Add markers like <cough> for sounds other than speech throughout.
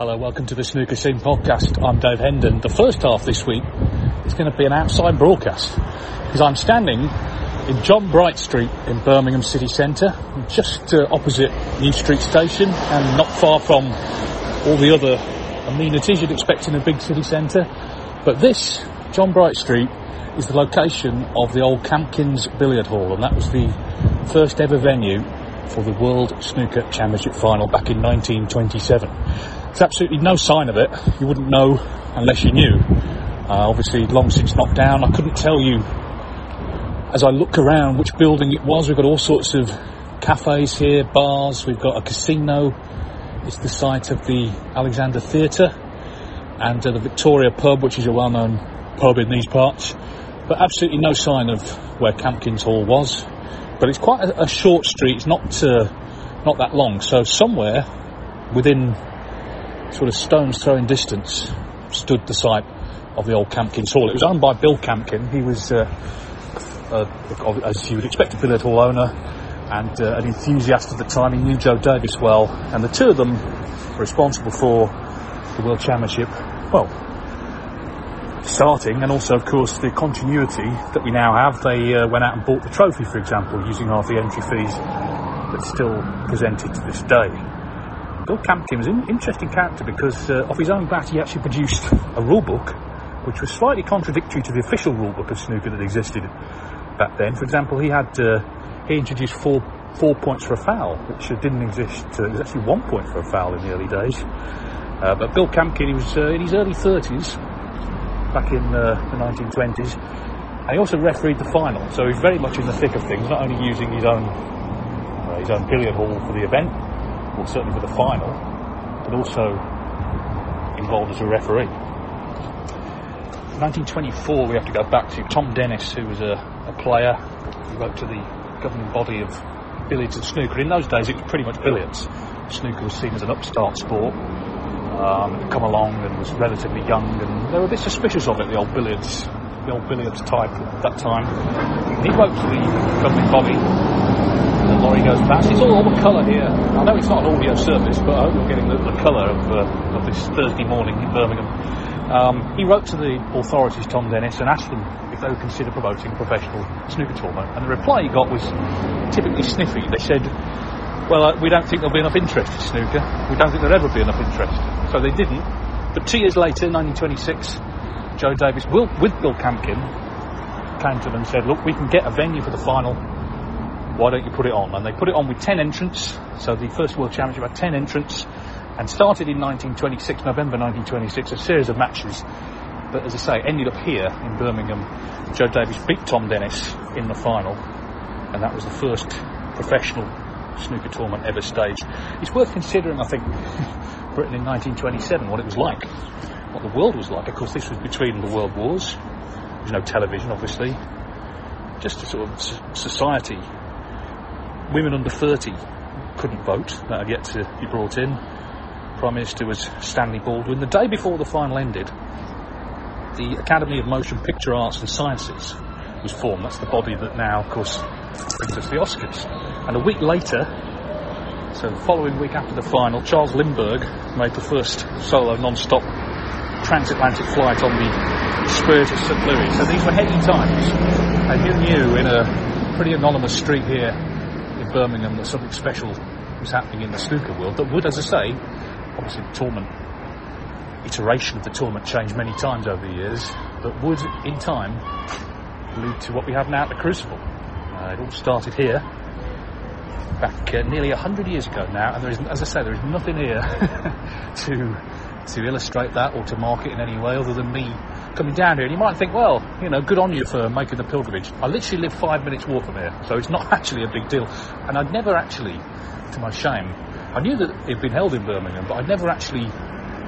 Hello, welcome to the Snooker Scene podcast. I'm Dave Hendon. The first half this week is going to be an outside broadcast because I'm standing in John Bright Street in Birmingham City Centre, just uh, opposite New Street Station and not far from all the other amenities you'd expect in a big city centre. But this, John Bright Street, is the location of the old Camkins Billiard Hall, and that was the first ever venue for the World Snooker Championship final back in 1927. There's absolutely no sign of it. You wouldn't know unless you knew. Uh, obviously, long since knocked down. I couldn't tell you as I look around which building it was. We've got all sorts of cafes here, bars. We've got a casino. It's the site of the Alexandra Theatre and uh, the Victoria Pub, which is a well-known pub in these parts. But absolutely no sign of where Camkins Hall was. But it's quite a, a short street. It's not uh, not that long. So somewhere within sort of stone's throwing distance stood the site of the old Camkins Hall. It was owned by Bill Camkin. He was, uh, uh, as you would expect, a hall owner and uh, an enthusiast at the time. He knew Joe Davis well, and the two of them were responsible for the World Championship. Well, starting, and also, of course, the continuity that we now have. They uh, went out and bought the trophy, for example, using half the entry fees that's still presented to this day. Bill Camkin was an interesting character because uh, off his own bat he actually produced a rule book which was slightly contradictory to the official rule book of snooker that existed back then. For example, he had uh, he introduced four four points for a foul, which didn't exist. Uh, it was actually one point for a foul in the early days. Uh, but Bill Camkin, he was uh, in his early 30s, back in uh, the 1920s, and he also refereed the final. So he's very much in the thick of things, not only using his own his own billiard hall for the event, certainly for the final, but also involved as a referee. 1924, we have to go back to Tom Dennis, who was a, a player. He wrote to the governing body of billiards and snooker. In those days, it was pretty much billiards. Snooker was seen as an upstart sport. Um, come along and was relatively young, and they were a bit suspicious of it. The old billiards, the old billiards type at that time. He wrote to the governing body the lorry goes past. It's all, all the colour here. I know it's not an audio service, but I hope you're getting the, the colour of, uh, of this Thursday morning in Birmingham. Um, he wrote to the authorities, Tom Dennis, and asked them if they would consider promoting professional snooker tournament. And the reply he got was typically sniffy. They said, well, uh, we don't think there'll be enough interest in snooker. We don't think there'll ever be enough interest. So they didn't. But two years later, 1926, Joe Davis, will, with Bill Camkin, came to them and said, look, we can get a venue for the final why don't you put it on? And they put it on with 10 entrants. So the first World Championship had 10 entrants and started in 1926, November 1926, a series of matches. But as I say, ended up here in Birmingham. Joe Davis beat Tom Dennis in the final, and that was the first professional snooker tournament ever staged. It's worth considering, I think, <laughs> Britain in 1927, what it was like, what the world was like. Of course, this was between the world wars. There was no television, obviously. Just a sort of society women under 30 couldn't vote, that had yet to be brought in. Prime Minister was Stanley Baldwin. The day before the final ended, the Academy of Motion Picture Arts and Sciences was formed. That's the body that now, of course, brings us the Oscars. And a week later, so the following week after the final, Charles Lindbergh made the first solo non-stop transatlantic flight on the Spirit of St. Louis. So these were heady times. And you knew in a pretty anonymous street here in Birmingham that something special was happening in the snooker world that would, as I say, obviously the tournament iteration of the tournament changed many times over the years, but would in time lead to what we have now at the Crucible. Uh, it all started here back uh, nearly 100 years ago now, and there is, as I say, there is nothing here <laughs> to to illustrate that or to mark it in any way other than me coming down here. And you might think, well, you know, good on you for making the pilgrimage. I literally live five minutes walk from here, so it's not <laughs> actually a big deal. And I'd never actually, to my shame, I knew that it had been held in Birmingham, but I'd never actually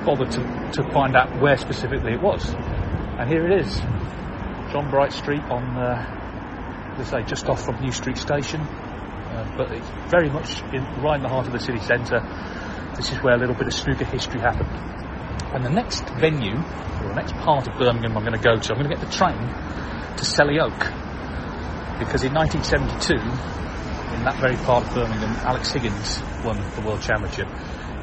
bothered to, to find out where specifically it was. And here it is, John Bright Street on, uh, let's say, just off from New Street Station. Uh, but it's very much in, right in the heart of the city centre. This is where a little bit of snooker history happened. And the next venue, or the next part of Birmingham I'm going to go to, I'm going to get the train to Selly Oak. Because in 1972, in that very part of Birmingham, Alex Higgins won the World Championship.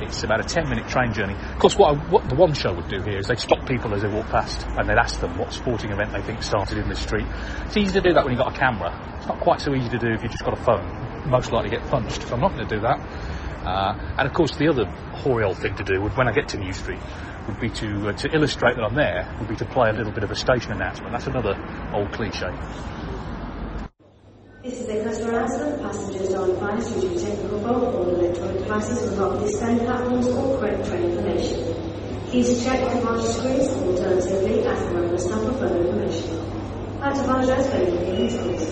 It's about a 10 minute train journey. Of course, what, I, what the one show would do here is they'd stop people as they walk past and they'd ask them what sporting event they think started in this street. It's easy to do that when you've got a camera. It's not quite so easy to do if you've just got a phone. Most likely get punched, so I'm not going to do that. Uh, and of course, the other hoary old thing to do would, when I get to New Street, would be to uh, to illustrate that I'm there. Would be to play a little bit of a station announcement. That's another old cliche. This is a customer announcement. Passengers are advised to use technical phone or electronic devices will not withstand platforms or correct train information. Please check the device screens alternatively ask the member staff for further information. I apologize for any inconvenience.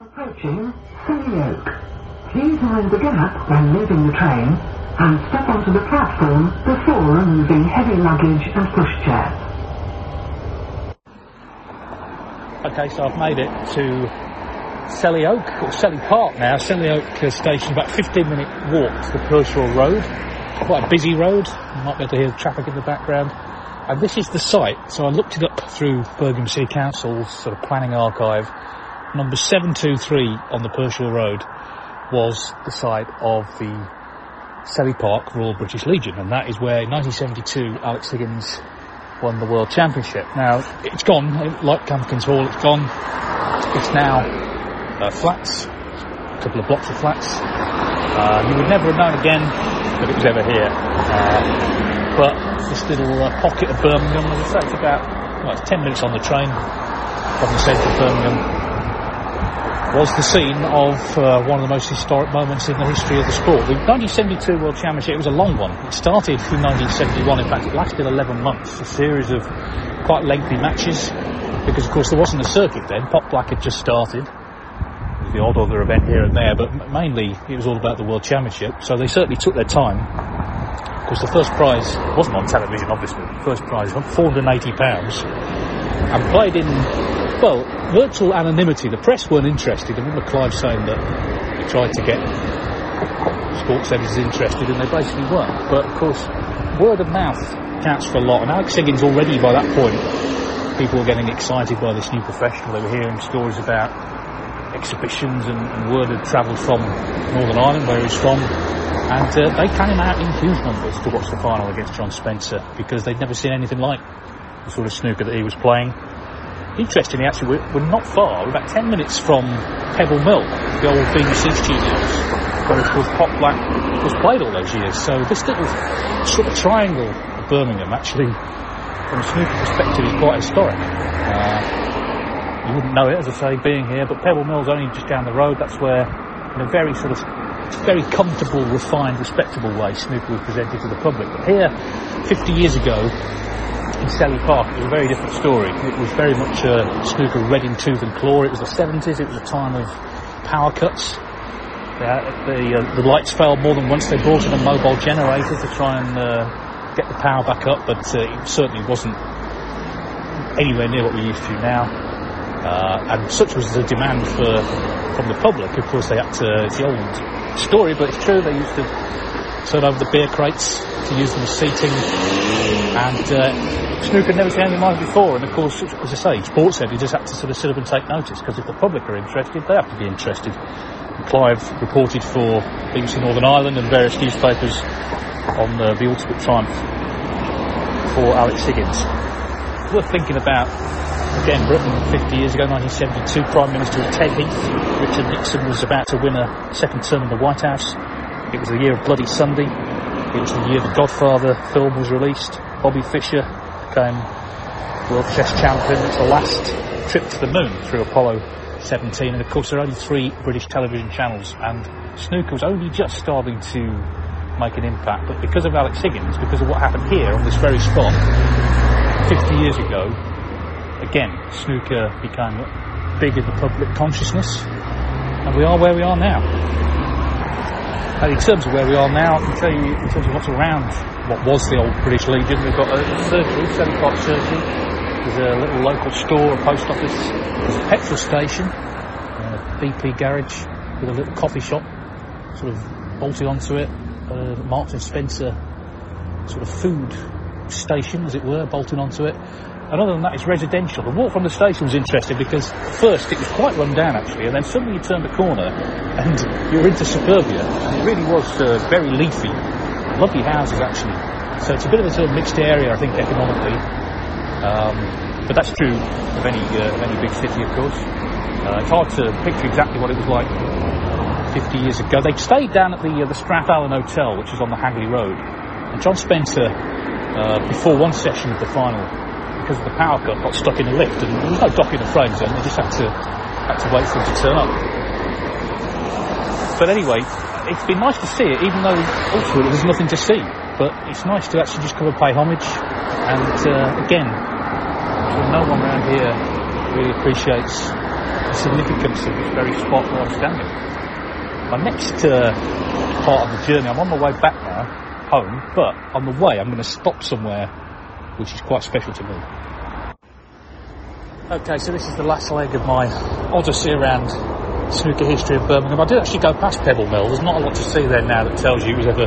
Approaching Selly Oak. Please mind the gap when leaving the train and step onto the platform before removing heavy luggage and pushchairs. Okay, so I've made it to Selly Oak, or Selly Park now. Selly Oak uh, station, about 15 minute walk to the Pershore Road. Quite a busy road. You might be able to hear traffic in the background. And this is the site. So I looked it up through Birmingham City Council's sort of planning archive. Number 723 on the Pershore Road was the site of the Selly Park Royal British Legion, and that is where in 1972 Alex Higgins won the World Championship. Now, it's gone, like Camkins Hall, it's gone. It's now uh, flats, a couple of blocks of flats. Uh, you would never have known again that it was ever here. Uh, but this little uh, pocket of Birmingham, as I say, it's about well, it's 10 minutes on the train from the centre of Birmingham was the scene of uh, one of the most historic moments in the history of the sport. The 1972 World Championship, it was a long one. It started in 1971, in fact it lasted 11 months, a series of quite lengthy matches, because of course there wasn't a circuit then, Pot Black had just started, There was the odd other event here and there, but mainly it was all about the World Championship, so they certainly took their time. Of course the first prize wasn't on television obviously, the first prize was £480 and played in well, virtual anonymity. The press weren't interested. I remember Clive saying that he tried to get sports editors interested, and they basically weren't. But of course, word of mouth counts for a lot. And Alex Higgins already by that point, people were getting excited by this new professional. They were hearing stories about exhibitions, and, and word had travelled from Northern Ireland, where he was from. And uh, they came out in huge numbers to watch the final against John Spencer because they'd never seen anything like the sort of snooker that he was playing. Interestingly, actually, we're, we're not far. We're about 10 minutes from Pebble Mill, the old BBC studios, where, of course, Pot Black was played all those years. So this little sort of triangle of Birmingham, actually, from a snooker perspective, is quite historic. Uh, you wouldn't know it, as I say, being here, but Pebble Mill's only just down the road. That's where, in a very sort of very comfortable, refined, respectable way, snooker was presented to the public. But here, 50 years ago, in Selly Park, it was a very different story. It was very much a snooker red in tooth and claw. It was the 70s. It was a time of power cuts. Uh, the uh, the lights failed more than once. They brought in a mobile generator to try and uh, get the power back up, but uh, it certainly wasn't anywhere near what we're used to now. Uh, and such was the demand for from the public. Of course, they had to. It's the old story, but it's true. They used to turn over the beer crates to use them as seating, and uh, snooker had never seen anything like it before. And of course, as I say, sports said you just had to sort of sit up and take notice because if the public are interested, they have to be interested. And Clive reported for BBC Northern Ireland and various newspapers on uh, the ultimate triumph for Alex Higgins. Worth thinking about again, Britain 50 years ago, 1972, Prime Minister was Ted Heath. Richard Nixon was about to win a second term in the White House. It was the year of Bloody Sunday. It was the year the Godfather film was released. Bobby Fischer became world chess champion. It's the last trip to the moon through Apollo 17. And of course, there are only three British television channels, and snooker was only just starting to make an impact. But because of Alex Higgins, because of what happened here on this very spot 50 years ago, again, snooker became big in the public consciousness, and we are where we are now. In terms of where we are now, I can tell you in terms of what's around what was the old British Legion, we've got a surgery, seven part surgery, there's a little local store, a post office, there's a petrol station, uh, a BP garage with a little coffee shop sort of bolted onto it, uh, Marks and Spencer sort of food station, as it were, bolted onto it. And other than that, it's residential. The walk from the station was interesting because first it was quite run down actually, and then suddenly you turned the corner and <laughs> you're into suburbia. And it really was uh, very leafy, lovely houses actually. So it's a bit of a sort of mixed area, I think, economically. Um, but that's true of any uh, of any big city, of course. Uh, it's hard to picture exactly what it was like 50 years ago. They stayed down at the uh, the Strathallan Hotel, which is on the Hagley Road. And John Spencer, uh, before one session of the final, because the power cut, got stuck in a lift, and there was no dock in the frames then. They just had to had to wait for him to turn up. But anyway, it's been nice to see it, even though ultimately there's nothing to see. But it's nice to actually just come and pay homage. And uh, again, no one around here really appreciates the significance of this very spot where I'm standing. My next uh, part of the journey, I'm on my way back now, home, but on the way I'm going to stop somewhere which is quite special to me. Okay, so this is the last leg of my odyssey around snooker history of Birmingham. I did actually go past Pebble Mill. There's not a lot to see there now that tells you it was ever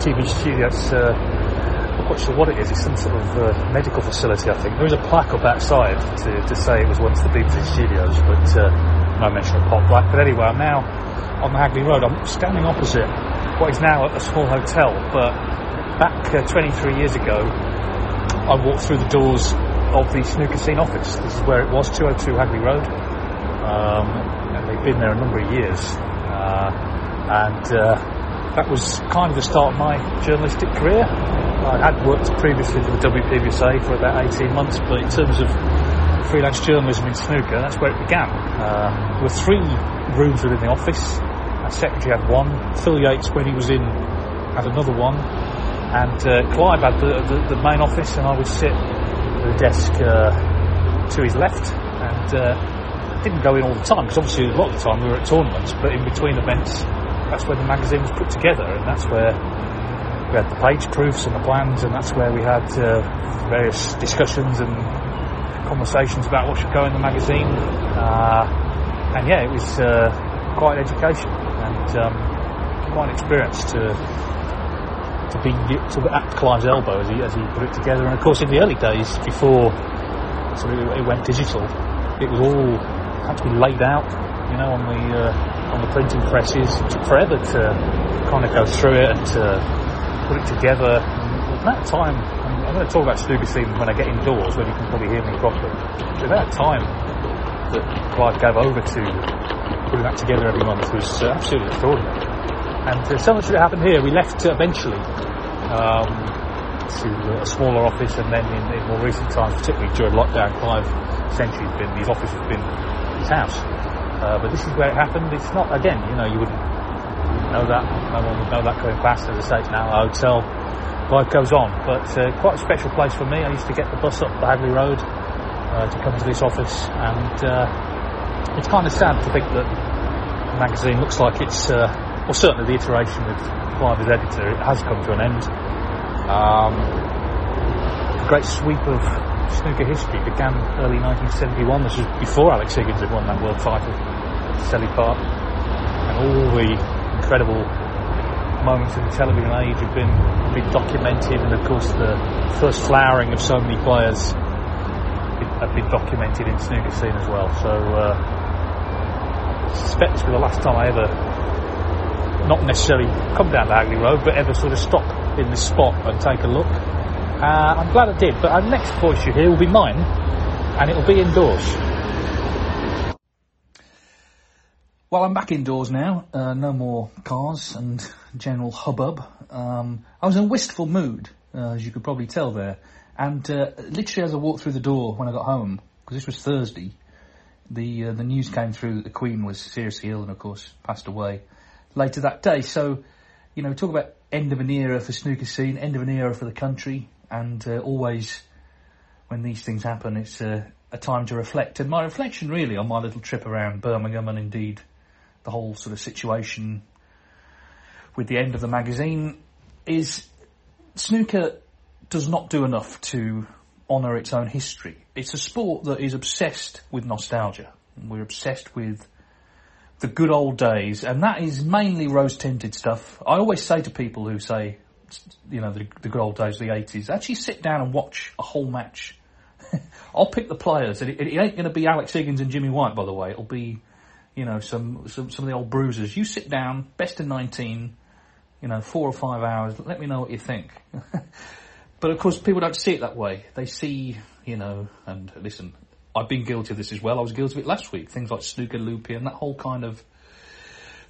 TV studio. It's, uh, I'm not quite sure what it is. It's some sort of uh, medical facility, I think. There is a plaque up outside to, to say it was once the BBC studios, but uh, no mention of Pot Black. But anyway, I'm now on the Hagley Road. I'm standing opposite what is now a small hotel, but back uh, 23 years ago, I walked through the doors of the snooker scene office. This is where it was, 202 Hagley Road. Um, and they've been there a number of years. Uh, and uh, that was kind of the start of my journalistic career. I had worked previously for the WPBSA for about 18 months, but in terms of freelance journalism in snooker, that's where it began. Uh, there were three rooms within the office. Our secretary had one. Phil Yates, when he was in, had another one and uh, Clive had the, the, the, main office, and I would sit at the desk uh, to his left, and uh, didn't go in all the time because obviously a lot of the time we were at tournaments, but in between events, that's where the magazine was put together, and that's where we had the page proofs and the plans, and that's where we had uh, various discussions and conversations about what should go in the magazine. Uh, and yeah, it was uh, quite an education and um, quite an experience to to be at Clive's elbow as he as he put it together. And of course, in the early days, before sort of it went digital, it was all had to be laid out, you know, on the uh, on the printing presses. It took forever to kind of go through it and to put it together. And at that time, I'm going to talk about snooker scene when I get indoors, when you can probably hear me properly. So that time that Clive gave over to putting that together every month was uh, absolutely extraordinary. And uh, so much that happened here. We left uh, eventually um, to a smaller office, and then in, in, more recent times, particularly during lockdown, Clive essentially been his office has been his house. Uh, but this is where it happened. It's not again, you know, you wouldn't know that. No one would know that going past. As I say, it's now a hotel. Life goes on, but uh, quite a special place for me. I used to get the bus up the Hagley Road uh, to come to this office, and uh, it's kind of sad to think that the magazine looks like it's well, certainly the iteration with Clive as editor it has come to an end. Um, great sweep of snooker history began early 1971. This was before Alex Higgins had won that world title, Selly Park, and all the incredible moments of the television age have been been documented, and of course the first flowering of so many players have been documented in snooker scene as well. So uh, I suspect this will be the last time I ever, not necessarily come down the Hagley Road, but ever sort of stop in this spot and take a look. Uh, I'm glad I did, but our next voice you hear will be mine, and it'll be indoors. Well, I'm back indoors now. Uh, no more cars and general hubbub. Um, I was in a wistful mood, uh, as you could probably tell there. And uh, literally, as I walked through the door when I got home, because this was Thursday, the uh, the news came through that the Queen was seriously ill and, of course, passed away later that day. So, you know, talk about end of an era for snooker scene, end of an era for the country, and uh, always when these things happen, it's a time to reflect. And my reflection, really, on my little trip around Birmingham and indeed the whole sort of situation with the end of the magazine is snooker does not do enough to honour its own history. It's a sport that is obsessed with nostalgia. We're obsessed with the good old days, and that is mainly rose tinted stuff. I always say to people who say, you know, the, the good old days, of the 80s, actually sit down and watch a whole match. <laughs> I'll pick the players, and it, it ain't going to be Alex Higgins and Jimmy White, by the way. It'll be you know, some, some, some of the old bruisers. You sit down, best of 19, you know, four or five hours, let me know what you think. <laughs> but of course, people don't see it that way. They see, you know, and listen, I've been guilty of this as well. I was guilty of it last week. Things like snooker loopy and that whole kind of,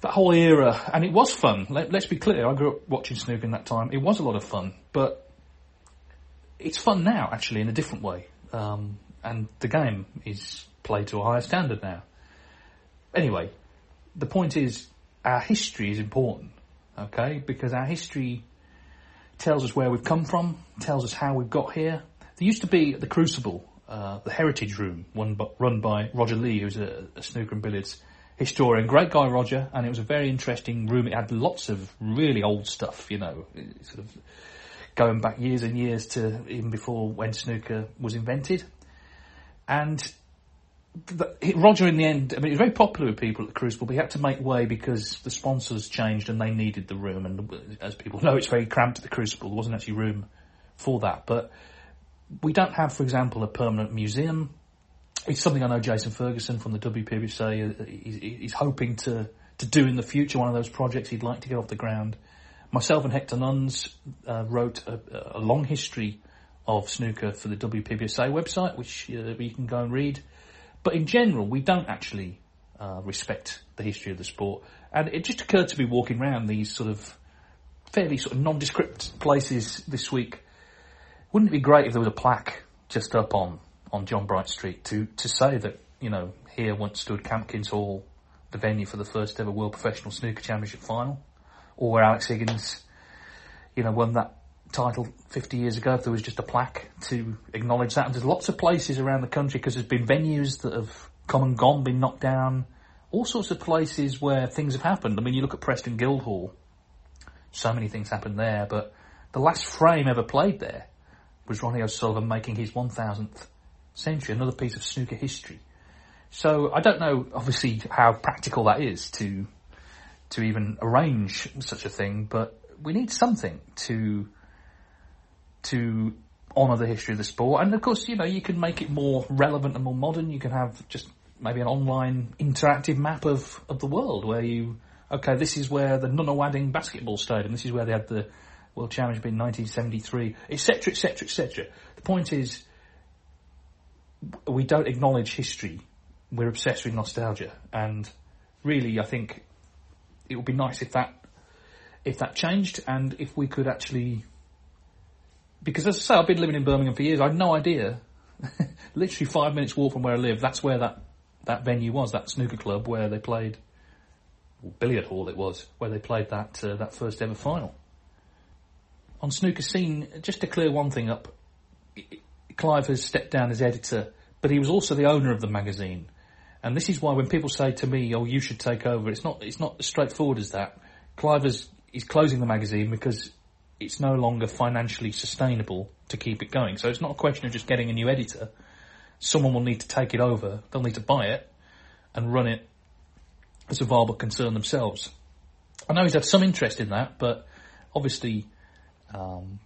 that whole era. And it was fun. Let, us be clear. I grew up watching snooker in that time. It was a lot of fun, but it's fun now, actually, in a different way. Um, and the game is played to a higher standard now. Anyway, the point is, our history is important, okay? Because our history tells us where we've come from, tells us how we've got here. There used to be the Crucible, uh, the Heritage Room, by, run by Roger Lee, who's a, a snooker and billiards historian. Great guy, Roger, and it was a very interesting room. It had lots of really old stuff, you know, sort of going back years and years to even before when snooker was invented. And Roger, in the end, I mean, he was very popular with people at the Crucible, but he had to make way because the sponsors changed and they needed the room. And as people know, it's very cramped at the Crucible. There wasn't actually room for that. But we don't have, for example, a permanent museum. It's something I know Jason Ferguson from the WPBSA, is hoping to, to do in the future, one of those projects he'd like to get off the ground. Myself and Hector Nunns uh, wrote a, a, long history of snooker for the WPBSA website, which uh, you can go and read. But in general, we don't actually uh, respect the history of the sport. And it just occurred to me walking around these sort of fairly sort of nondescript places this week. Wouldn't it be great if there was a plaque just up on, on John Bright Street to, to say that, you know, here once stood Camkins Hall, the venue for the first ever World Professional Snooker Championship final, or where Alex Higgins, you know, won that title 50 years ago if there was just a plaque to acknowledge that. And there's lots of places around the country because there's been venues that have come and gone, been knocked down, all sorts of places where things have happened. I mean, you look at Preston Guildhall, so many things happened there, but the last frame ever played there was Ronnie O'Sullivan making his 1000th century, another piece of snooker history. So I don't know, obviously, how practical that is to to even arrange such a thing, but we need something to to honour the history of the sport. And of course, you know, you can make it more relevant and more modern. You can have just maybe an online interactive map of, of the world where you, okay, this is where the Nunawading basketball stadium, this is where they had the World Championship in 1973, etc., etc., etc. The point is, we don't acknowledge history. We're obsessed with nostalgia. And really, I think it would be nice if that, if that changed and if we could actually because as I say, I've been living in Birmingham for years. I had no idea. <laughs> Literally five minutes walk from where I live. That's where that that venue was. That snooker club where they played, billiard hall it was, where they played that uh, that first ever final. On snooker scene, just to clear one thing up, Clive has stepped down as editor, but he was also the owner of the magazine. And this is why when people say to me, "Oh, you should take over," it's not it's not as straightforward as that. Clive is he's closing the magazine because it's no longer financially sustainable to keep it going. So it's not a question of just getting a new editor. Someone will need to take it over. They'll need to buy it and run it as a viable concern themselves. I know he's had some interest in that, but obviously, um,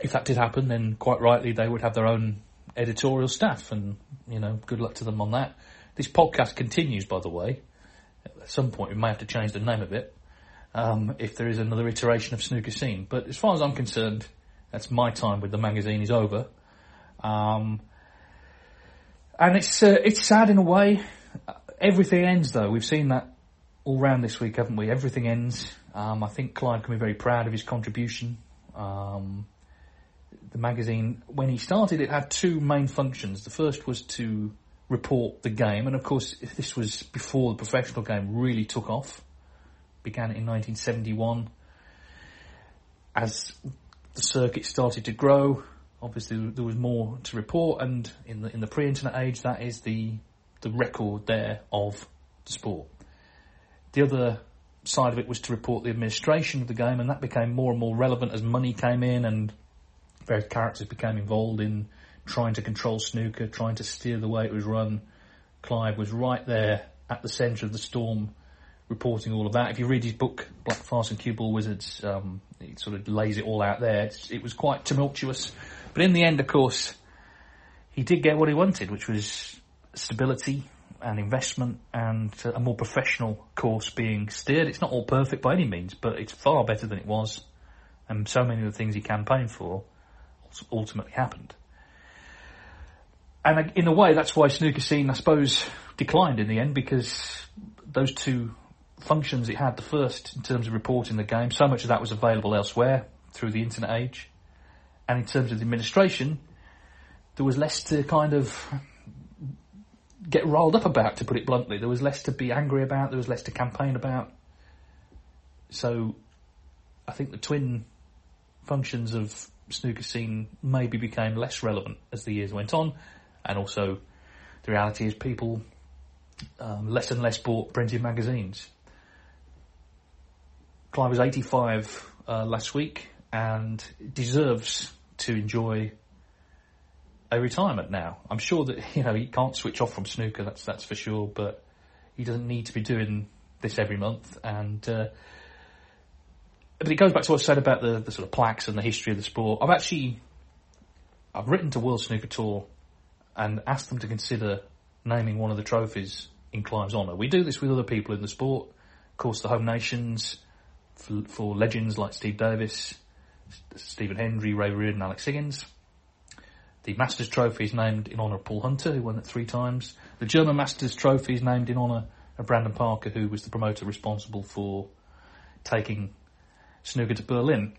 if that did happen, then quite rightly they would have their own editorial staff, and you know, good luck to them on that. This podcast continues, by the way. At some point, we may have to change the name of it um, if there is another iteration of Snooker Scene. But as far as I'm concerned, that's my time with the magazine is over. Um, and it's uh, it's sad in a way. Everything ends though. We've seen that all round this week, haven't we? Everything ends. Um, I think Clive can be very proud of his contribution. Um, the magazine, when he started, it had two main functions. The first was to report the game, and of course, this was before the professional game really took off. Began in 1971. As the circuit started to grow, obviously there was more to report, and in the in the pre-internet age, that is the the record there of the sport. The other side of it was to report the administration of the game, and that became more and more relevant as money came in and various characters became involved in trying to control snooker, trying to steer the way it was run. Clive was right there at the centre of the storm, reporting all of that. If you read his book, Black Farce and Cue Ball Wizards, um, it sort of lays it all out there. It's, it was quite tumultuous, but in the end, of course, he did get what he wanted, which was stability and investment and a more professional course being steered. It's not all perfect by any means, but it's far better than it was. And so many of the things he campaigned for ultimately happened. And in a way, that's why snooker scene, I suppose, declined in the end because those two functions it had, the first in terms of reporting the game, so much of that was available elsewhere through the internet age. And in terms of the administration, there was less to kind of get riled up about, to put it bluntly. There was less to be angry about, there was less to campaign about. So I think the twin functions of snooker scene maybe became less relevant as the years went on, and also the reality is people um, less and less bought printed magazines. Clive was 85 uh, last week and deserves to enjoy a retirement now. I'm sure that <laughs> you know he can't switch off from snooker. That's that's for sure. But he doesn't need to be doing this every month. And uh, but it goes back to what I said about the, the sort of plaques and the history of the sport. I've actually I've written to World Snooker Tour and asked them to consider naming one of the trophies in Clive's honour. We do this with other people in the sport. Of course, the home nations for, for legends like Steve Davis, Stephen Hendry, Ray Reardon, Alex Higgins. The Masters Trophy is named in honour of Paul Hunter, who won it three times. The German Masters Trophy is named in honour of Brandon Parker, who was the promoter responsible for taking snooker to Berlin.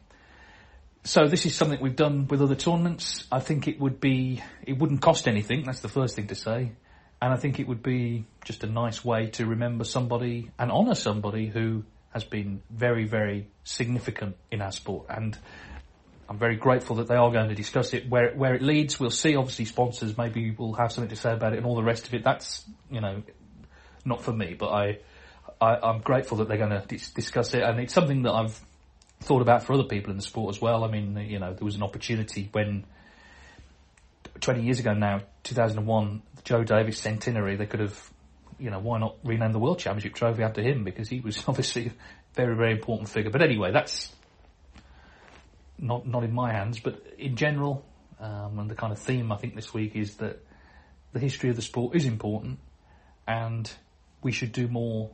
So this is something we've done with other tournaments. I think it would be, it wouldn't cost anything. That's the first thing to say. And I think it would be just a nice way to remember somebody and honour somebody who has been very, very significant in our sport. And I'm very grateful that they are going to discuss it. Where where it leads, we'll see. Obviously, sponsors maybe will have something to say about it, and all the rest of it. That's you know, not for me. But I, I am grateful that they're going to dis- discuss it, and it's something that I've thought about for other people in the sport as well. I mean, you know, there was an opportunity when 20 years ago now, 2001, the Joe Davis centenary. They could have, you know, why not rename the World Championship trophy after him because he was <laughs> obviously a very very important figure. But anyway, that's not not in my hands, but in general, um, and the kind of theme I think this week is that the history of the sport is important, and we should do more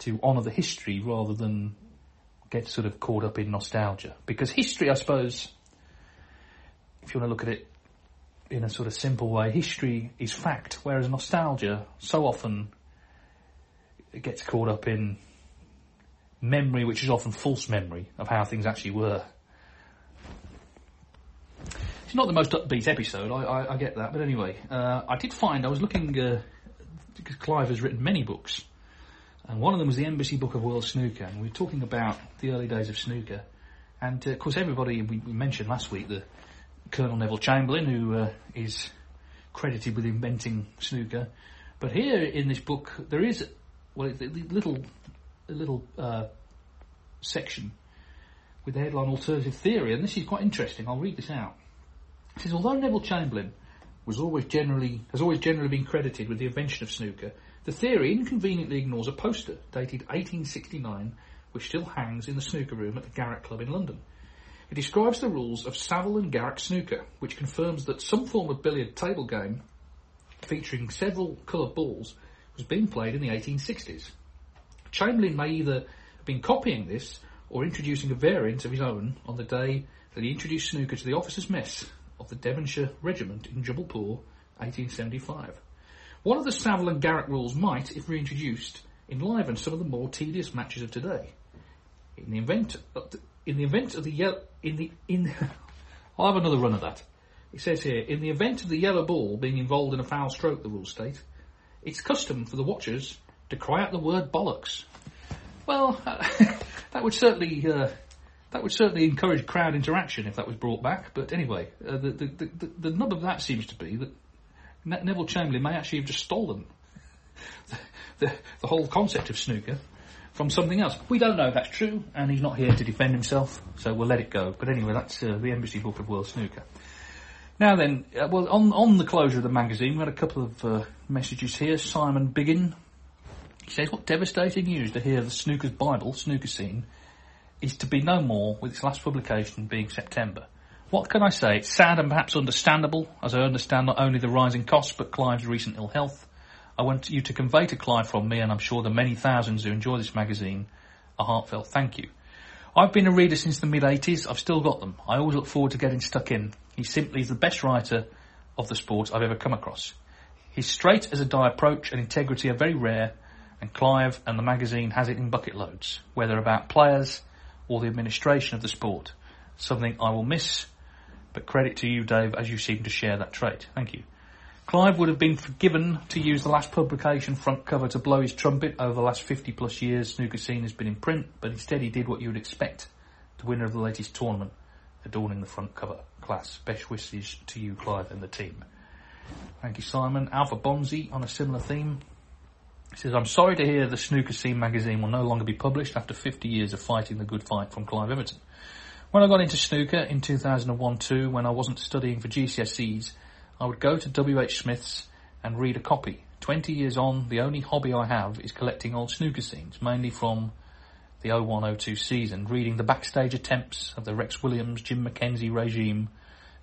to honour the history rather than get sort of caught up in nostalgia. Because history, I suppose, if you want to look at it in a sort of simple way, history is fact, whereas nostalgia so often gets caught up in memory, which is often false memory of how things actually were. It's not the most upbeat episode, I, I, I get that, but anyway, uh, I did find, I was looking, uh, because Clive has written many books, and one of them was the Embassy Book of World Snooker, and we were talking about the early days of snooker, and uh, of course everybody, we, we, mentioned last week the Colonel Neville Chamberlain, who uh, is credited with inventing snooker, but here in this book there is, well, a little, a little uh, section with the headline Alternative Theory, and this is quite interesting. I'll read this out. Says, although Neville Chamberlain was always generally has always generally been credited with the invention of snooker, the theory inconveniently ignores a poster dated 1869, which still hangs in the snooker room at the Garrick Club in London. It describes the rules of Savile and Garrick snooker, which confirms that some form of billiard table game featuring several coloured balls was being played in the 1860s. Chamberlain may either have been copying this or introducing a variant of his own on the day that he introduced snooker to the officers' mess of the Devonshire Regiment in Jubbulpore, 1875. One of the Savile and Garrick rules might, if reintroduced, enliven some of the more tedious matches of today. In the event, of the, in the event of the yellow, in the in, <laughs> I'll have another run at that. It says here, in the event of the yellow ball being involved in a foul stroke, the rules state, it's custom for the watchers to cry out the word bollocks. Well, <laughs> that would certainly uh, that would certainly encourage crowd interaction if that was brought back. But anyway, uh, the, the, the, the nub of that seems to be that ne- Neville Chamberlain may actually have just stolen the, <laughs> the, the whole concept of snooker from something else. We don't know if that's true, and he's not here to defend himself, so we'll let it go. But anyway, that's uh, the Embassy Book of World Snooker. Now then, uh, well, on on the closure of the magazine, we had a couple of uh, messages here. Simon Biggin, he says, "What devastating news to hear the snooker's Bible, snooker scene, is to be no more, with its last publication being September. What can I say? It's sad and perhaps understandable, as I understand not only the rising costs but Clive's recent ill health. I want you to convey to Clive from me, and I'm sure the many thousands who enjoy this magazine, a heartfelt thank you. I've been a reader since the mid 80s. I've still got them. I always look forward to getting stuck in. He simply is the best writer of the sport I've ever come across. His straight as a die approach and integrity are very rare, and Clive and the magazine has it in bucket loads, whether about players or the administration of the sport. Something I will miss, but credit to you, Dave, as you seem to share that trait. Thank you. Clive would have been forgiven to use the last publication front cover to blow his trumpet. Over the last 50 plus years, snooker scene has been in print, but instead he did what you would expect. The winner of the latest tournament, adorning the front cover. Class. Best wishes to you, Clive, and the team. Thank you, Simon. Alpha Bonzi on a similar theme. He says, I'm sorry to hear the Snooker Scene magazine will no longer be published after 50 years of fighting the good fight from Clive Everton. When I got into snooker in 2001-2, when I wasn't studying for GCSEs, I would go to W.H. Smith's and read a copy. 20 years on, the only hobby I have is collecting old snooker scenes, mainly from the 01-02 season, reading the backstage attempts of the Rex Williams, Jim McKenzie regime,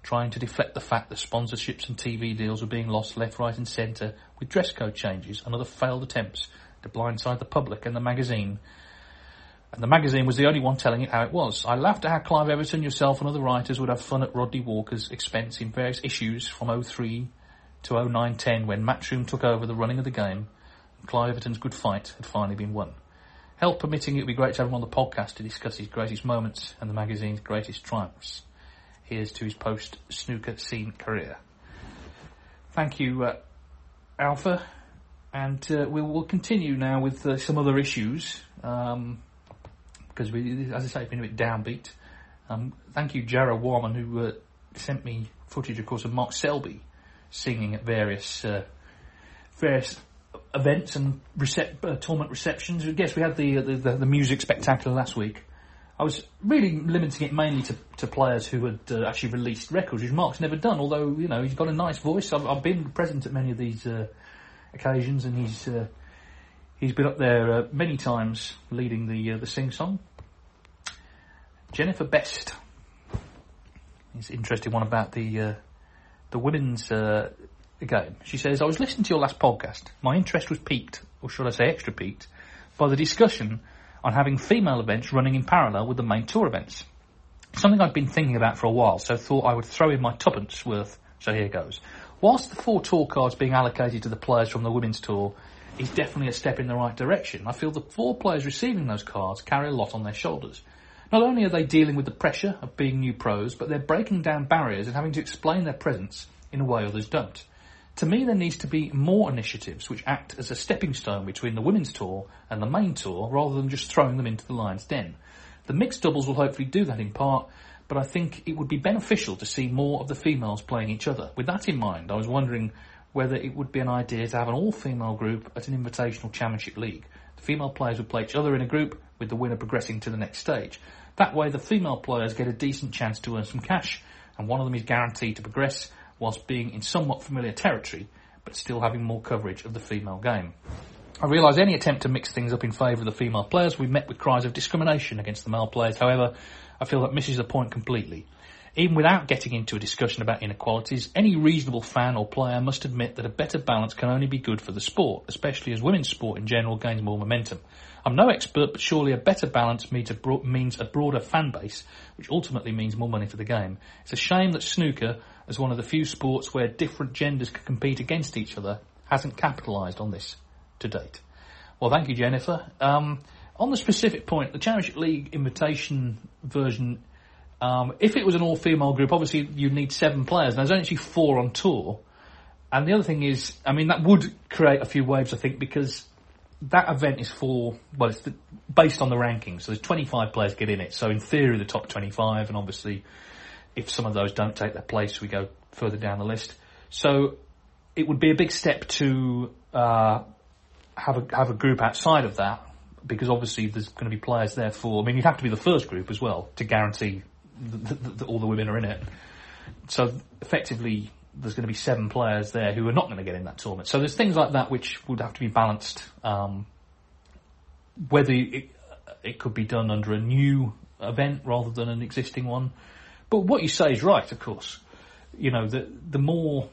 trying to deflect the fact that sponsorships and TV deals were being lost left, right and centre with dress code changes and other failed attempts to blindside the public and the magazine. And the magazine was the only one telling it how it was. I laughed at how Clive Everton, yourself and other writers would have fun at Rodney Walker's expense in various issues from 03 to 09-10 when Matchroom took over the running of the game and Clive Everton's good fight had finally been won. Help permitting, it would be great to have him on the podcast to discuss his greatest moments and the magazine's greatest triumphs. Here's to his post-snooker scene career. Thank you, uh, Alpha. And uh, we will continue now with uh, some other issues. Um, because we, as I say, it's been a bit downbeat. Um, thank you, Jarrah Warman, who uh, sent me footage, of course, of Mark Selby singing at various uh, various events and recep- uh, tournament receptions. I guess we had the, the, the the music spectacular last week. I was really limiting it mainly to, to players who had uh, actually released records, which Mark's never done. Although you know he's got a nice voice. I've, I've been present at many of these uh, occasions, and he's uh, he's been up there uh, many times leading the uh, the sing song. Jennifer Best. It's an interesting one about the uh, the women's game. She says, "I was listening to your last podcast. My interest was piqued, or should I say, extra piqued, by the discussion on having female events running in parallel with the main tour events. Something I'd been thinking about for a while, so thought I would throw in my tuppence worth. So here goes. Whilst the four tour cards being allocated to the players from the women's tour is definitely a step in the right direction, I feel the four players receiving those cards carry a lot on their shoulders. Not only are they dealing with the pressure of being new pros, but they're breaking down barriers and having to explain their presence in a way others don't. To me, there needs to be more initiatives which act as a stepping stone between the women's tour and the main tour, rather than just throwing them into the lion's den. The mixed doubles will hopefully do that in part, but I think it would be beneficial to see more of the females playing each other. With that in mind, I was wondering whether it would be an idea to have an all-female group at an invitational championship league. The female players would play each other in a group, with the winner progressing to the next stage. That way, the female players get a decent chance to earn some cash, and one of them is guaranteed to progress whilst being in somewhat familiar territory, but still having more coverage of the female game. I realise any attempt to mix things up in favour of the female players will be met with cries of discrimination against the male players. However, I feel that misses the point completely. Even without getting into a discussion about inequalities, any reasonable fan or player must admit that a better balance can only be good for the sport, especially as women's sport in general gains more momentum. I'm no expert, but surely a better balance means a, bro- means a broader fan base, which ultimately means more money for the game. It's a shame that snooker, as one of the few sports where different genders can compete against each other, hasn't capitalised on this to date. Well, thank you, Jennifer. Um, on the specific point, the Championship League invitation version, um, if it was an all-female group, obviously you'd need seven players. Now, there's only actually four on tour. And the other thing is, I mean, that would create a few waves, I think, because that event is for, well, it's the, based on the rankings. So there's 25 players get in it. So in theory, the top 25, and obviously, if some of those don't take their place, we go further down the list. So it would be a big step to uh, have a have a group outside of that because obviously there's going to be players there for. I mean, you'd have to be the first group as well to guarantee that all the women are in it. So effectively, there's going to be seven players there who are not going to get in that tournament. So there's things like that which would have to be balanced. Um, whether it, it could be done under a new event rather than an existing one. But what you say is right, of course. You know, the the more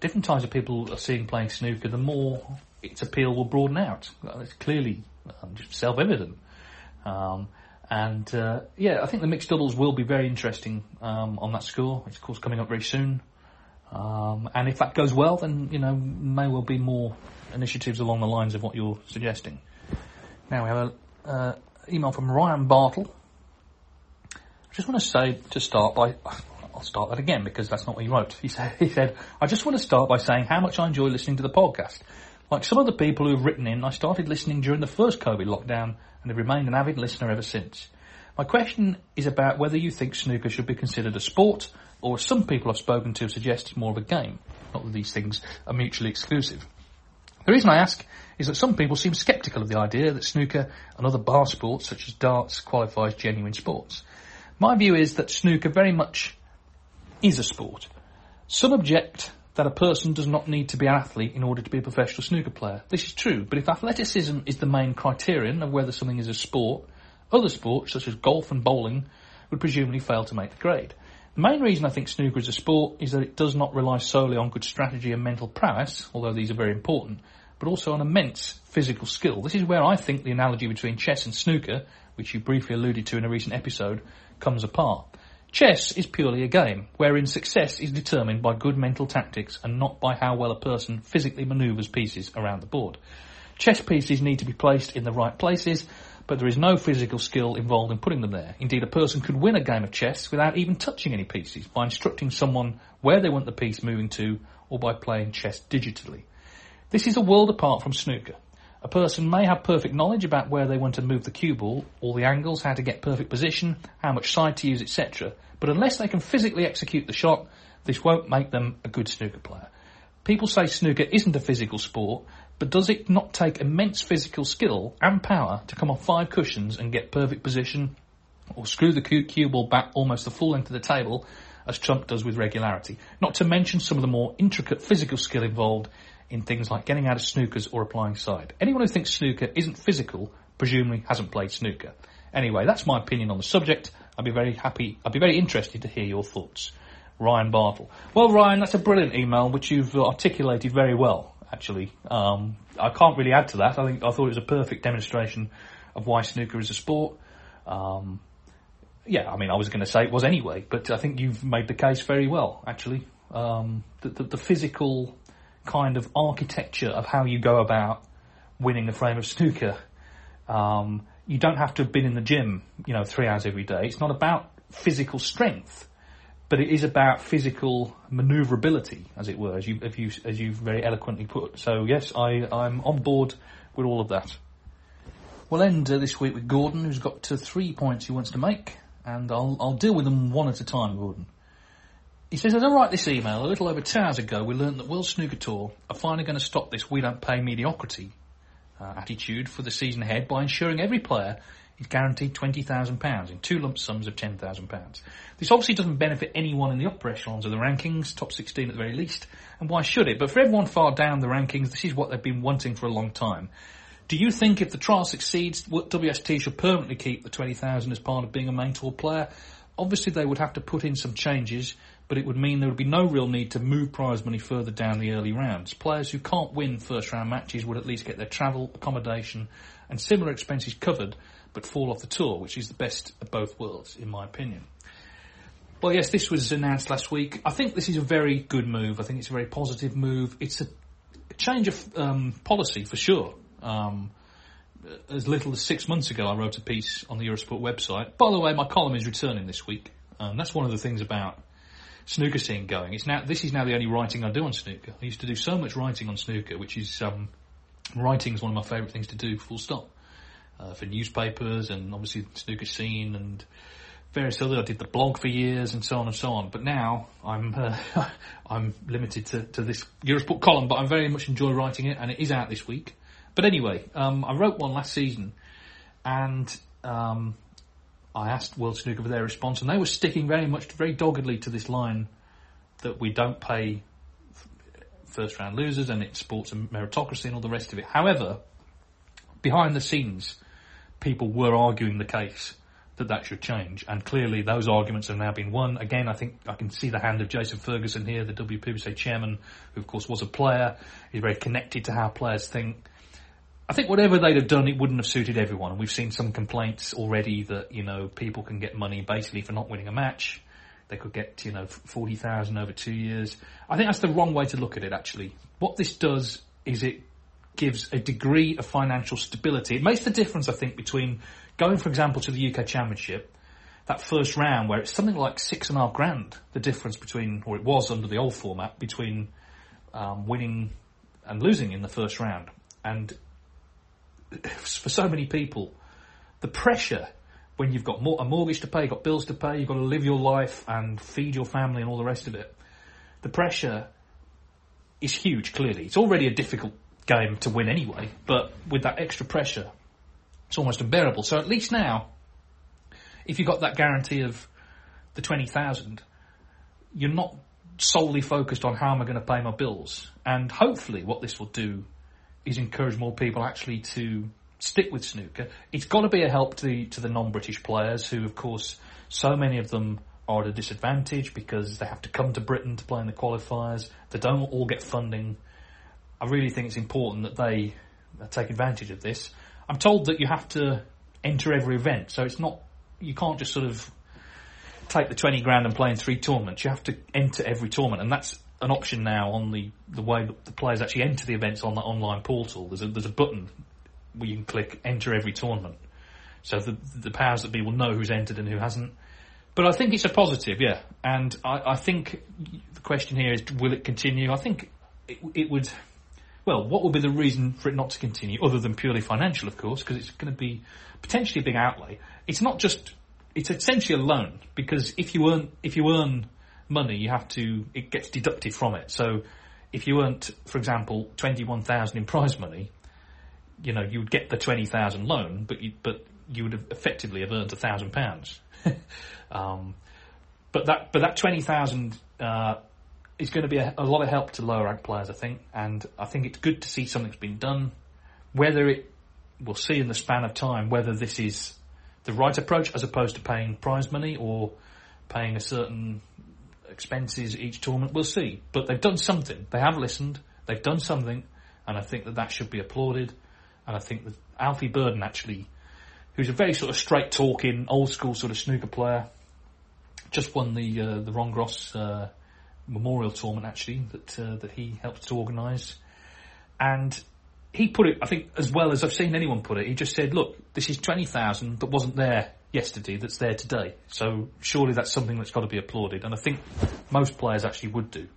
different types of people are seeing playing snooker, the more its appeal will broaden out. It's clearly um, just self-evident. Um, and uh, yeah, I think the mixed doubles will be very interesting um, on that score. It's of course coming up very soon. Um, and if that goes well, then you know may well be more initiatives along the lines of what you're suggesting. Now we have an uh, email from Ryan Bartle. I just want to say to start by I'll start that again because that's not what he wrote. He said, he said, I just want to start by saying how much I enjoy listening to the podcast. Like some of the people who have written in, I started listening during the first COVID lockdown and have remained an avid listener ever since. My question is about whether you think snooker should be considered a sport, or as some people I've spoken to suggest it's more of a game. Not that these things are mutually exclusive. The reason I ask is that some people seem sceptical of the idea that snooker and other bar sports such as darts qualify as genuine sports. My view is that snooker very much is a sport. Some object that a person does not need to be an athlete in order to be a professional snooker player. This is true, but if athleticism is the main criterion of whether something is a sport, other sports, such as golf and bowling, would presumably fail to make the grade. The main reason I think snooker is a sport is that it does not rely solely on good strategy and mental prowess, although these are very important, but also on immense physical skill. This is where I think the analogy between chess and snooker, which you briefly alluded to in a recent episode, comes apart. Chess is purely a game, wherein success is determined by good mental tactics and not by how well a person physically manoeuvres pieces around the board. Chess pieces need to be placed in the right places, but there is no physical skill involved in putting them there. Indeed, a person could win a game of chess without even touching any pieces by instructing someone where they want the piece moving to or by playing chess digitally. This is a world apart from snooker. A person may have perfect knowledge about where they want to move the cue ball, all the angles, how to get perfect position, how much side to use, etc. But unless they can physically execute the shot, this won't make them a good snooker player. People say snooker isn't a physical sport, but does it not take immense physical skill and power to come off five cushions and get perfect position, or screw the cue ball back almost the full length of the table, as Trump does with regularity? Not to mention some of the more intricate physical skill involved in things like getting out of snookers or applying side. Anyone who thinks snooker isn't physical presumably hasn't played snooker. Anyway, that's my opinion on the subject. I'd be very happy, I'd be very interested to hear your thoughts. Ryan Bartle. Well, Ryan, that's a brilliant email which you've articulated very well, actually. Um, I can't really add to that. I think I thought it was a perfect demonstration of why snooker is a sport. Um, yeah, I mean, I was going to say it was anyway, but I think you've made the case very well, actually. Um, the, the, the, physical kind of architecture of how you go about winning the frame of snooker. Um, you don't have to have been in the gym, you know, three hours every day. It's not about physical strength, but it is about physical manoeuvrability, as it were, as you, you, as you very eloquently put. So yes, I, I'm on board with all of that. We'll end uh, this week with Gordon, who's got uh, three points he wants to make, and I'll, I'll deal with them one at a time, Gordon. He says, as I write this email, a little over two hours ago, we learned that World Snooker Tour are finally going to stop this we don't pay mediocrity uh, attitude for the season ahead by ensuring every player is guaranteed £20,000 in two lump sums of £10,000. This obviously doesn't benefit anyone in the upper echelons of the rankings, top 16 at the very least, and why should it? But for everyone far down the rankings, this is what they've been wanting for a long time. Do you think if the trial succeeds, WST should permanently keep the 20,000 as part of being a main tour player? Obviously they would have to put in some changes, but it would mean there would be no real need to move prize money further down the early rounds. Players who can't win first round matches would at least get their travel, accommodation and similar expenses covered, but fall off the tour, which is the best of both worlds, in my opinion. Well, yes, this was announced last week. I think this is a very good move. I think it's a very positive move. It's a, change of um, policy for sure. Um, as little as six months ago, I wrote a piece on the Eurosport website. By the way, my column is returning this week. Um, that's one of the things about snooker scene going. It's now this is now the only writing I do on snooker. I used to do so much writing on snooker, which is um, writing is one of my favourite things to do. Full stop. Uh, for newspapers and obviously snooker scene and various other. I did the blog for years and so on and so on. But now I'm uh, <laughs> I'm limited to, to this Eurosport column. But I very much enjoy writing it, and it is out this week. But anyway, um, I wrote one last season, and um, I asked World Snooker for their response, and they were sticking very much, very doggedly to this line that we don't pay first round losers, and it sports a meritocracy and all the rest of it. However, behind the scenes, people were arguing the case that that should change, and clearly those arguments have now been won. Again, I think I can see the hand of Jason Ferguson here, the WPBSA chairman, who of course was a player. He's very connected to how players think. I think whatever they'd have done, it wouldn't have suited everyone. We've seen some complaints already that, you know, people can get money basically for not winning a match. They could get, you know, 40,000 over two years. I think that's the wrong way to look at it, actually. What this does is it gives a degree of financial stability. It makes the difference, I think, between going, for example, to the UK Championship, that first round where it's something like six and a half grand, the difference between, or it was under the old format, between um, winning and losing in the first round. And for so many people, the pressure when you've got a mortgage to pay, you've got bills to pay, you've got to live your life and feed your family and all the rest of it, the pressure is huge, clearly. It's already a difficult game to win anyway, but with that extra pressure, it's almost unbearable. So at least now, if you've got that guarantee of the 20,000, you're not solely focused on how am I going to pay my bills. And hopefully what this will do is encourage more people actually to stick with snooker. It's got to be a help to the, to the non-British players who, of course, so many of them are at a disadvantage because they have to come to Britain to play in the qualifiers. They don't all get funding. I really think it's important that they take advantage of this. I'm told that you have to enter every event, so it's not you can't just sort of take the 20 grand and play in three tournaments. You have to enter every tournament, and that's an option now on the, the way that the players actually enter the events on the online portal. There's a, there's a button where you can click enter every tournament. So the, the powers that be will know who's entered and who hasn't. But I think it's a positive, yeah. And I, I think the question here is, will it continue? I think it, it would, well, what would be the reason for it not to continue, other than purely financial, of course, because it's going to be potentially a big outlay. It's not just, it's essentially a loan, because if you earn, if you earn money, you have to, it gets deducted from it. So if you earned, for example, 21,000 in prize money, you know, you would get the 20,000 loan, but you, but you would have effectively have earned a thousand pounds. <laughs> Um, but that, but that 20,000, uh, is going to be a, a, lot of help to lower rank players, I think, and I think it's good to see something's been done. Whether it, we'll see in the span of time whether this is the right approach as opposed to paying prize money or paying a certain expenses each tournament. We'll see. But they've done something. They have listened. They've done something. And I think that that should be applauded. And I think that Alfie Burden actually, who's a very sort of straight talking, old school sort of snooker player, just won the uh, the Ron Gross uh, Memorial Tournament actually that uh, that he helped to organise, and he put it I think as well as I've seen anyone put it. He just said, "Look, this is twenty thousand that wasn't there yesterday that's there today. So surely that's something that's got to be applauded. And I think most players actually would do.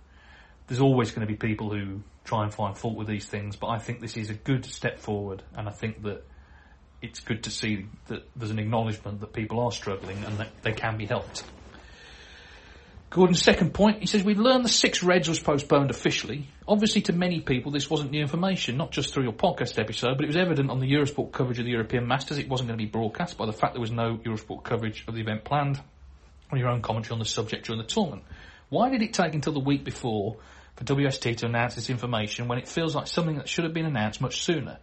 There's always going to be people who try and find fault with these things, but I think this is a good step forward, and I think that it's good to see that there's an acknowledgement that people are struggling and that they can be helped. Gordon's second point, he says, we learned the Six Reds was postponed officially. Obviously, to many people, this wasn't new information, not just through your podcast episode, but it was evident on the Eurosport coverage of the European Masters. It wasn't going to be broadcast by the fact there was no Eurosport coverage of the event planned on your own commentary on the subject during the tournament. Why did it take until the week before for WST to announce this information when it feels like something that should have been announced much sooner?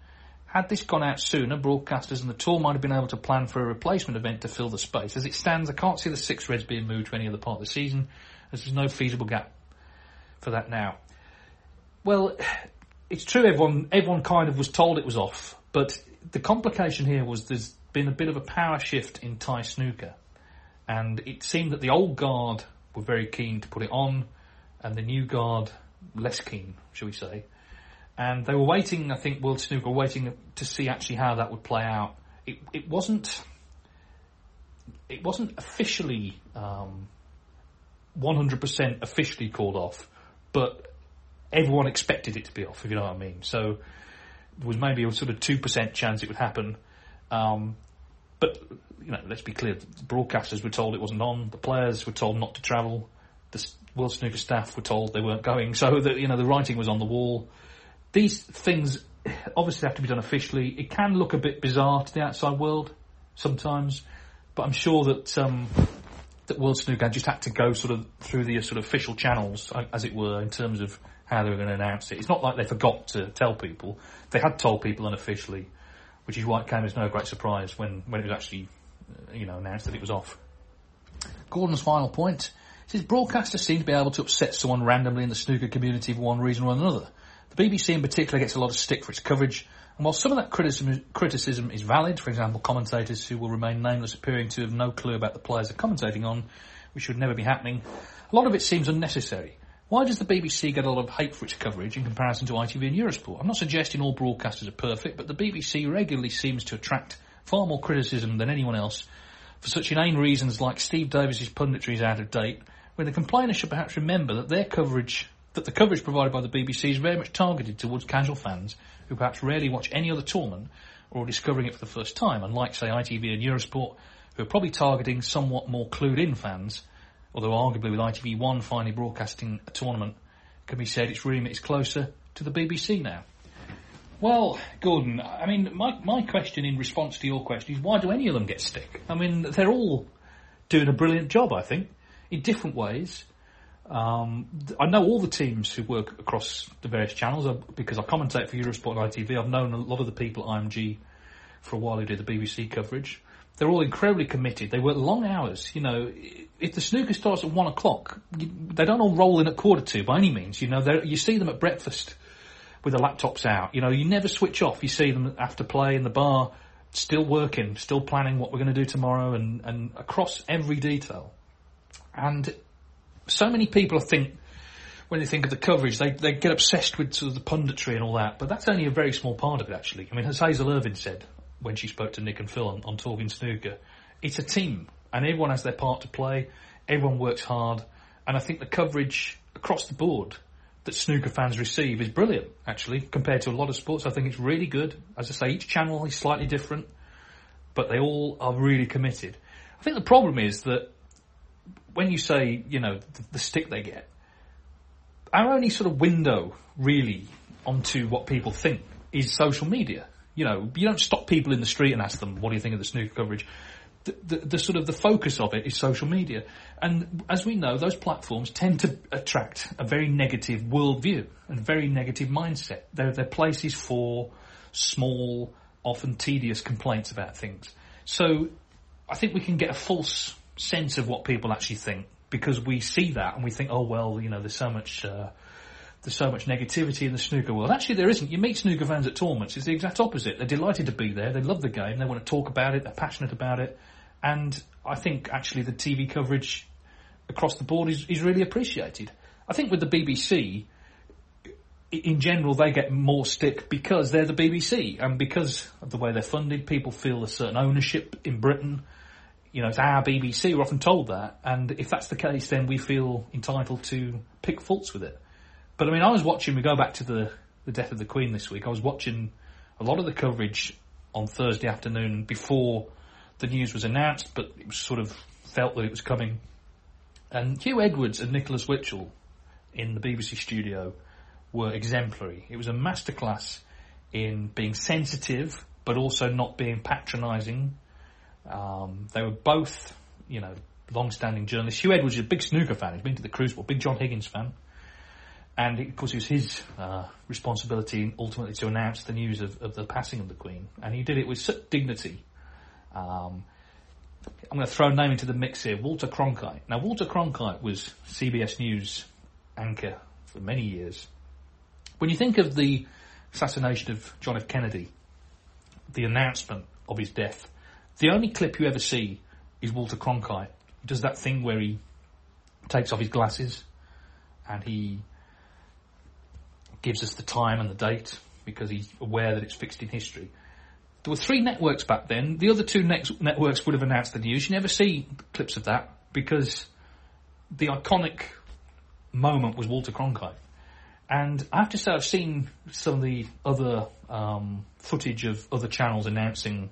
Had this gone out sooner, broadcasters and the tour might have been able to plan for a replacement event to fill the space. As it stands, I can't see the six Reds being moved to any other part of the season, as there's no feasible gap for that now. Well, it's true everyone everyone kind of was told it was off, but the complication here was there's been a bit of a power shift in Thai snooker, and it seemed that the old guard were very keen to put it on, and the new guard less keen, shall we say and they were waiting. I think World Snooker waiting to see actually how that would play out. It, it wasn't. It wasn't officially um, 100% officially called off, but everyone expected it to be off. If you know what I mean. So there was maybe a sort of two percent chance it would happen. Um, but you know, let's be clear: the broadcasters were told it wasn't on. The players were told not to travel. The World Snooker staff were told they weren't going. So that you know, the writing was on the wall these things obviously have to be done officially. It can look a bit bizarre to the outside world sometimes, but I'm sure that um, that World Snooker just had to go sort of through the sort of official channels, as it were, in terms of how they were going to announce it. It's not like they forgot to tell people; they had told people unofficially, which is why it came as no great surprise when when it was actually, uh, you know, announced that it was off. Gordon's final point. Says broadcasters seem to be able to upset someone randomly in the snooker community for one reason or another. The BBC in particular gets a lot of stick for its coverage, and while some of that criticism, criticism is valid, for example, commentators who will remain nameless appearing to have no clue about the players they're commentating on, which should never be happening, a lot of it seems unnecessary. Why does the BBC get a lot of hate for its coverage in comparison to ITV and Eurosport? I'm not suggesting all broadcasters are perfect, but the BBC regularly seems to attract far more criticism than anyone else for such inane reasons like Steve Davis's punditry is out of date, when the complainers should perhaps remember that their coverage that the coverage provided by the BBC is very much targeted towards casual fans who perhaps rarely watch any other tournament or are discovering it for the first time, unlike, say, ITV and Eurosport, who are probably targeting somewhat more clued-in fans, although arguably with ITV1 finally broadcasting a tournament, can be said its remit is closer to the BBC now. Well, Gordon, I mean, my, my question in response to your question is why do any of them get stick? I mean, they're all doing a brilliant job, I think, in different ways. Um, I know all the teams who work across the various channels uh, because I commentate for Eurosport and ITV. I've known a lot of the people at IMG for a while who do the BBC coverage. They're all incredibly committed. They work long hours. You know, if the snooker starts at one o'clock, you, they don't all roll in at quarter to by any means. You know, you see them at breakfast with the laptops out. You know, you never switch off. You see them after play in the bar, still working, still planning what we're going to do tomorrow, and, and across every detail. And so many people think when they think of the coverage, they, they get obsessed with sort of the punditry and all that, but that's only a very small part of it actually. I mean, as Hazel Irvine said when she spoke to Nick and Phil on, on Talking Snooker, it's a team and everyone has their part to play, everyone works hard, and I think the coverage across the board that snooker fans receive is brilliant actually compared to a lot of sports. I think it's really good. As I say, each channel is slightly different, but they all are really committed. I think the problem is that when you say, you know, the, the stick they get, our only sort of window really onto what people think is social media. You know, you don't stop people in the street and ask them, what do you think of the snooker coverage? The, the, the, sort of the focus of it is social media. And as we know, those platforms tend to attract a very negative worldview and very negative mindset. They're, they're places for small, often tedious complaints about things. So I think we can get a false sense of what people actually think because we see that and we think, oh well, you know, there's so much. Uh, there's so much negativity in the snooker world. Actually, there isn't. You meet snooker fans at tournaments, it's the exact opposite. They're delighted to be there. They love the game. They want to talk about it. They're passionate about it. And I think actually the TV coverage across the board is, is really appreciated. I think with the BBC, in general, they get more stick because they're the BBC and because of the way they're funded. People feel a certain ownership in Britain you know, it's our BBC. We're often told that, and if that's the case, then we feel entitled to pick faults with it. But I mean, I was watching. We go back to the the death of the Queen this week. I was watching a lot of the coverage on Thursday afternoon before the news was announced, but it was sort of felt that it was coming. And Huw Edwards and Nicholas Witchell in the BBC studio were exemplary. It was a masterclass in being sensitive, but also not being patronising. Um, they were both, you know, long-standing journalists. Huw Edwards is a big snooker fan. He's been to the Crucible, big John Higgins fan. And of course, it was his uh, responsibility ultimately to announce the news of, of, the passing of the Queen. And he did it with such dignity. Um, I'm going to throw a name into the mix here Walter Cronkite. Now, Walter Cronkite was CBS News anchor for many years. When you think of the assassination of John F. Kennedy, the announcement of his death, the only clip you ever see is Walter Cronkite. He does that thing where he takes off his glasses and he gives us the time and the date because he's aware that it's fixed in history. There were three networks back then. The other two networks would have announced the news. You never see clips of that because the iconic moment was Walter Cronkite. And I have to say, I've seen some of the other um, footage of other channels announcing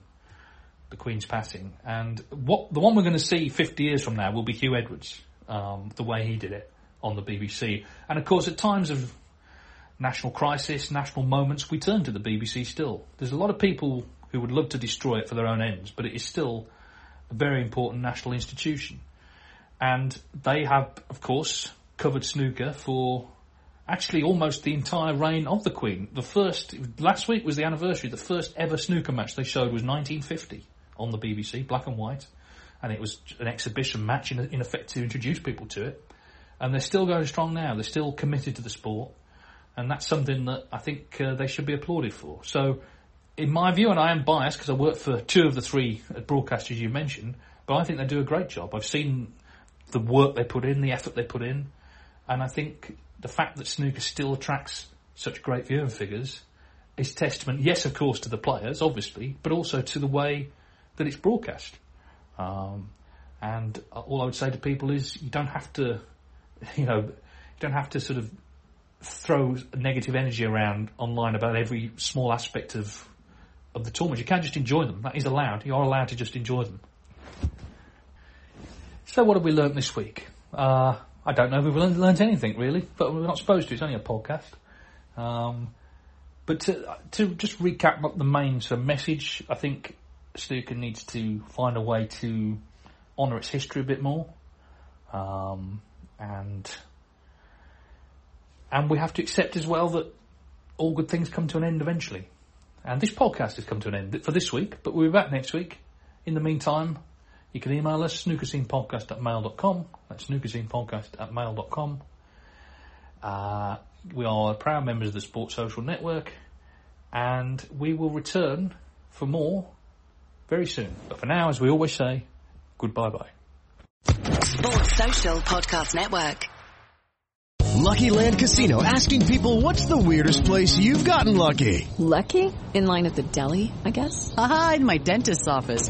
the Queen's passing, and what the one we're going to see 50 years from now will be Huw Edwards, um, the way he did it on the BBC. And of course, at times of national crisis, national moments, we turn to the BBC still. There's a lot of people who would love to destroy it for their own ends, but it is still a very important national institution. And they have, of course, covered snooker for actually almost the entire reign of the Queen. The first, last week was the anniversary, the first ever snooker match they showed was 1950 on the BBC, black and white. And it was an exhibition match in, in effect to introduce people to it. And they're still going strong now. They're still committed to the sport. And that's something that I think uh, they should be applauded for. So, in my view, and I am biased because I work for two of the three broadcasters you mentioned, but I think they do a great job. I've seen the work they put in, the effort they put in, and I think the fact that snooker still attracts such great viewing figures is testament, yes, of course, to the players, obviously, but also to the way that it's broadcast. Um, and all I would say to people is you don't have to, <laughs> you know, you don't have to sort of throw negative energy around online about every small aspect of of the tournament. You can't just enjoy them. That is allowed. You are allowed to just enjoy them. So what have we learnt this week? Uh, I don't know if we've learned, learned, anything really, but we're not supposed to. It's only a podcast. Um, but to, to just recap the main sort of message, I think snooker needs to find a way to honour its history a bit more, um, and and we have to accept as well that all good things come to an end eventually. And this podcast has come to an end for this week, but we'll be back next week. In the meantime, you can email us, snookerscenepodcast at mail.com. That's snookerscenepodcast at mail.com. Uh, we are proud members of the Sports Social Network, and we will return for more very soon. But for now, as we always say, goodbye bye. Sports Social Podcast Network. Lucky Land Casino asking people what's the weirdest place you've gotten lucky? Lucky? In line at the deli, I guess? Aha, in my dentist's office.